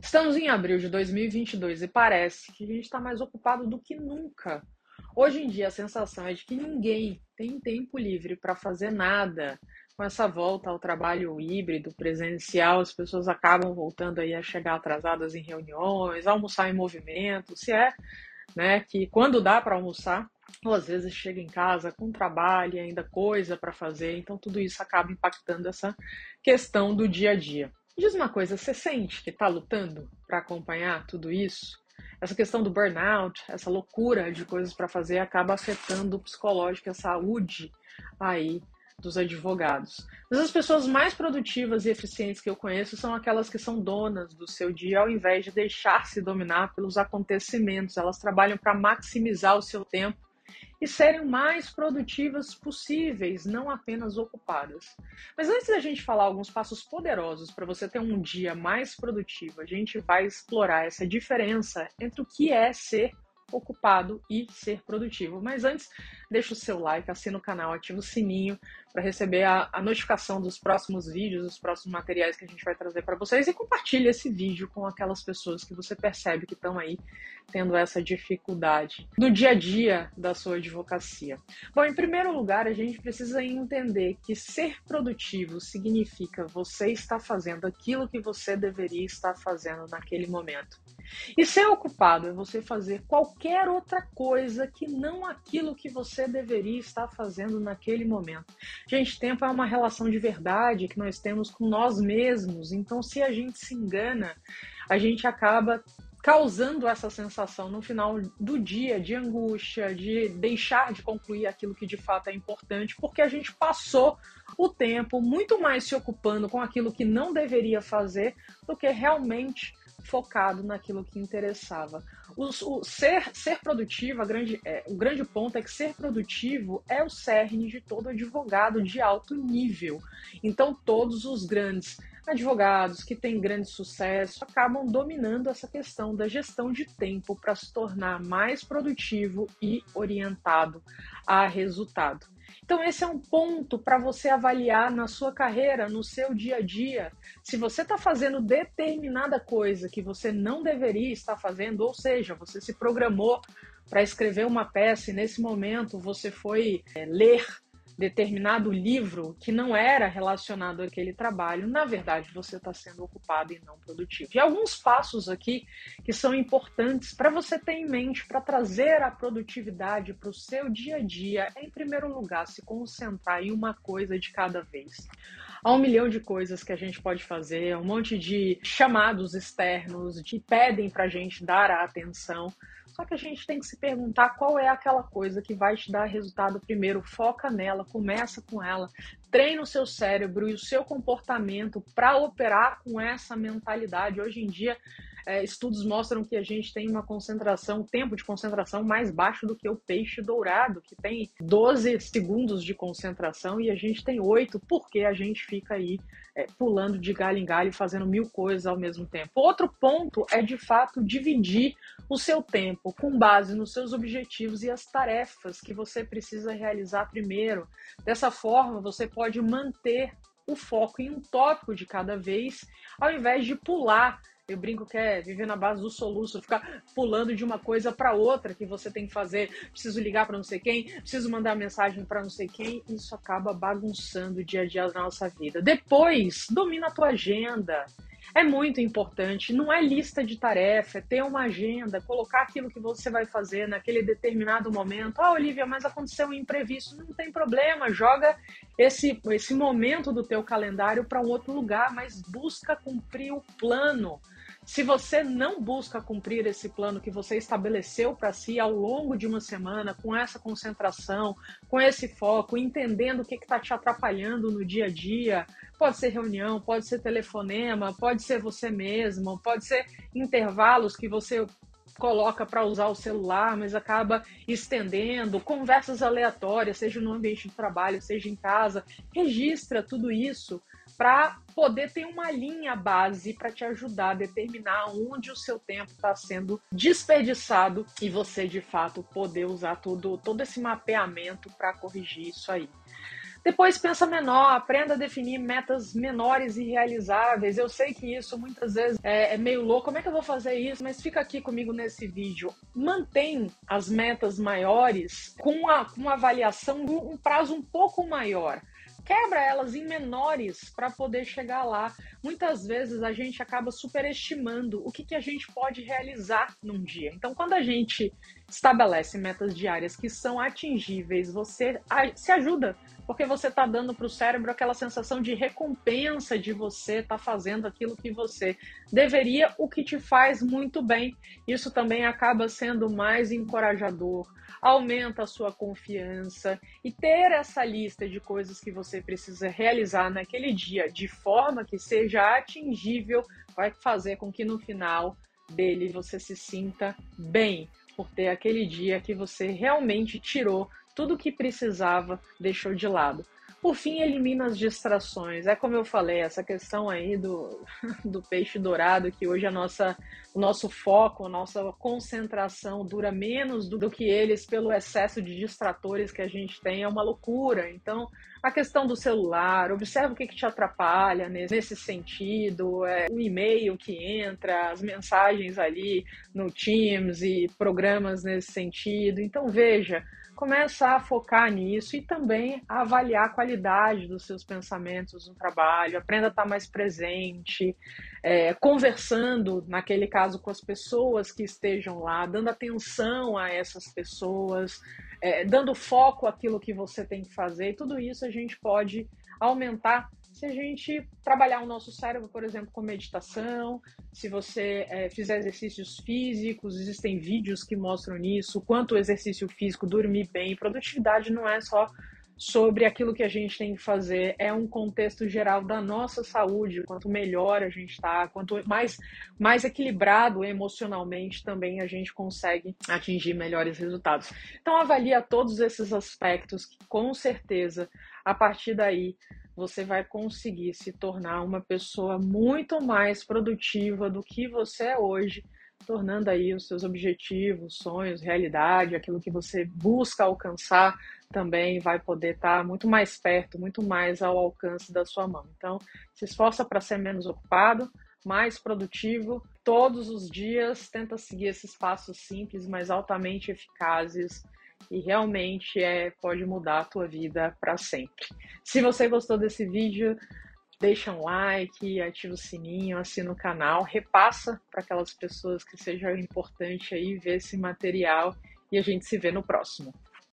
Estamos em abril de 2022 e parece que a gente está mais ocupado do que nunca. Hoje em dia a sensação é de que ninguém tem tempo livre para fazer nada. Com essa volta ao trabalho híbrido, presencial, as pessoas acabam voltando aí a chegar atrasadas em reuniões, almoçar em movimento, se é, né, que quando dá para almoçar, ou às vezes chega em casa com trabalho e ainda coisa para fazer, então tudo isso acaba impactando essa questão do dia a dia. Diz uma coisa, você sente que está lutando para acompanhar tudo isso? Essa questão do burnout, essa loucura de coisas para fazer acaba afetando o psicológico a saúde aí dos advogados. Mas as pessoas mais produtivas e eficientes que eu conheço são aquelas que são donas do seu dia, ao invés de deixar-se dominar pelos acontecimentos. Elas trabalham para maximizar o seu tempo e serem o mais produtivas possíveis, não apenas ocupadas. Mas antes da gente falar alguns passos poderosos para você ter um dia mais produtivo, a gente vai explorar essa diferença entre o que é ser ocupado e ser produtivo. Mas antes, deixa o seu like, assina o canal, ativa o sininho para receber a, a, notificação dos próximos vídeos, dos próximos materiais que a gente vai trazer para vocês e compartilhe esse vídeo com aquelas pessoas que você percebe que estão aí tendo essa dificuldade no dia a dia da sua advocacia. Bom, em primeiro lugar, a gente precisa entender que ser produtivo significa você estar fazendo aquilo que você deveria estar fazendo naquele momento. E ser ocupado é você fazer qualquer outra coisa que não aquilo que você deveria estar fazendo naquele momento. Gente, tempo é uma relação de verdade que nós temos com nós mesmos. Então, se a gente se engana, a gente acaba causando essa sensação no final do dia de angústia, de deixar de concluir aquilo que de fato é importante, porque a gente passou o tempo muito mais se ocupando com aquilo que não deveria fazer do que realmente focado naquilo que interessava. O, o ser, ser produtivo, grande, é, o grande ponto é que ser produtivo é o cerne de todo advogado de alto nível. Então, todos os grandes advogados que têm grande sucesso acabam dominando essa questão da gestão de tempo para se tornar mais produtivo e orientado a resultado. Então, esse é um ponto para você avaliar na sua carreira, no seu dia a dia. Se você está fazendo determinada coisa que você não deveria estar fazendo, ou seja, você se programou para escrever uma peça e nesse momento você foi é, ler determinado livro que não era relacionado àquele trabalho, na verdade você está sendo ocupado e não produtivo. E alguns passos aqui que são importantes para você ter em mente para trazer a produtividade para o seu dia a dia é, em primeiro lugar, se concentrar em uma coisa de cada vez. Há um milhão de coisas que a gente pode fazer, um monte de chamados externos que pedem para a gente dar a atenção. Só que a gente tem que se perguntar qual é aquela coisa que vai te dar resultado primeiro. Foca nela, começa com ela, treina o seu cérebro e o seu comportamento para operar com essa mentalidade. Hoje em dia, é, estudos mostram que a gente tem uma concentração, tempo de concentração mais baixo do que o peixe dourado, que tem 12 segundos de concentração e a gente tem 8, porque a gente fica aí é, pulando de galho em galho, fazendo mil coisas ao mesmo tempo. Outro ponto é, de fato, dividir o seu tempo com base nos seus objetivos e as tarefas que você precisa realizar primeiro. Dessa forma, você pode manter o foco em um tópico de cada vez, ao invés de pular eu brinco que é viver na base do soluço, ficar pulando de uma coisa para outra que você tem que fazer. Preciso ligar para não sei quem, preciso mandar mensagem para não sei quem. Isso acaba bagunçando o dia a dia da nossa vida. Depois, domina a tua agenda. É muito importante, não é lista de tarefa, é ter uma agenda, colocar aquilo que você vai fazer naquele determinado momento. Ah, Olivia, mas aconteceu um imprevisto, não tem problema, joga esse, esse momento do teu calendário para um outro lugar, mas busca cumprir o plano. Se você não busca cumprir esse plano que você estabeleceu para si ao longo de uma semana, com essa concentração, com esse foco, entendendo o que está te atrapalhando no dia a dia, pode ser reunião, pode ser telefonema, pode ser você mesmo, pode ser intervalos que você coloca para usar o celular, mas acaba estendendo, conversas aleatórias, seja no ambiente de trabalho, seja em casa, registra tudo isso para poder ter uma linha base para te ajudar a determinar onde o seu tempo está sendo desperdiçado e você de fato poder usar tudo, todo esse mapeamento para corrigir isso aí. Depois pensa menor, aprenda a definir metas menores e realizáveis. Eu sei que isso muitas vezes é, é meio louco. Como é que eu vou fazer isso? Mas fica aqui comigo nesse vídeo. Mantém as metas maiores com uma, uma avaliação um prazo um pouco maior quebra elas em menores para poder chegar lá. Muitas vezes a gente acaba superestimando o que, que a gente pode realizar num dia. Então, quando a gente estabelece metas diárias que são atingíveis, você se ajuda, porque você está dando para o cérebro aquela sensação de recompensa de você estar tá fazendo aquilo que você deveria, o que te faz muito bem. Isso também acaba sendo mais encorajador aumenta a sua confiança e ter essa lista de coisas que você precisa realizar naquele dia de forma que seja atingível vai fazer com que no final dele você se sinta bem por ter aquele dia que você realmente tirou tudo o que precisava, deixou de lado. Por fim, elimina as distrações. É como eu falei, essa questão aí do, do peixe dourado, que hoje a nossa, o nosso foco, a nossa concentração dura menos do, do que eles pelo excesso de distratores que a gente tem, é uma loucura. Então, a questão do celular, observa o que, que te atrapalha nesse, nesse sentido, é, o e-mail que entra, as mensagens ali no Teams e programas nesse sentido. Então, veja começa a focar nisso e também a avaliar a qualidade dos seus pensamentos no trabalho, aprenda a estar mais presente, é, conversando, naquele caso, com as pessoas que estejam lá, dando atenção a essas pessoas, é, dando foco àquilo que você tem que fazer, e tudo isso a gente pode aumentar se a gente trabalhar o nosso cérebro, por exemplo, com meditação, se você é, fizer exercícios físicos, existem vídeos que mostram nisso, quanto o exercício físico, dormir bem, produtividade não é só sobre aquilo que a gente tem que fazer, é um contexto geral da nossa saúde. Quanto melhor a gente está, quanto mais, mais equilibrado emocionalmente também a gente consegue atingir melhores resultados. Então avalia todos esses aspectos que com certeza a partir daí você vai conseguir se tornar uma pessoa muito mais produtiva do que você é hoje, tornando aí os seus objetivos, sonhos, realidade, aquilo que você busca alcançar também vai poder estar muito mais perto, muito mais ao alcance da sua mão. Então, se esforça para ser menos ocupado, mais produtivo, todos os dias tenta seguir esses passos simples, mas altamente eficazes e realmente é, pode mudar a tua vida para sempre. Se você gostou desse vídeo, deixa um like, ativa o sininho, assina o canal, repassa para aquelas pessoas que seja importante aí ver esse material e a gente se vê no próximo.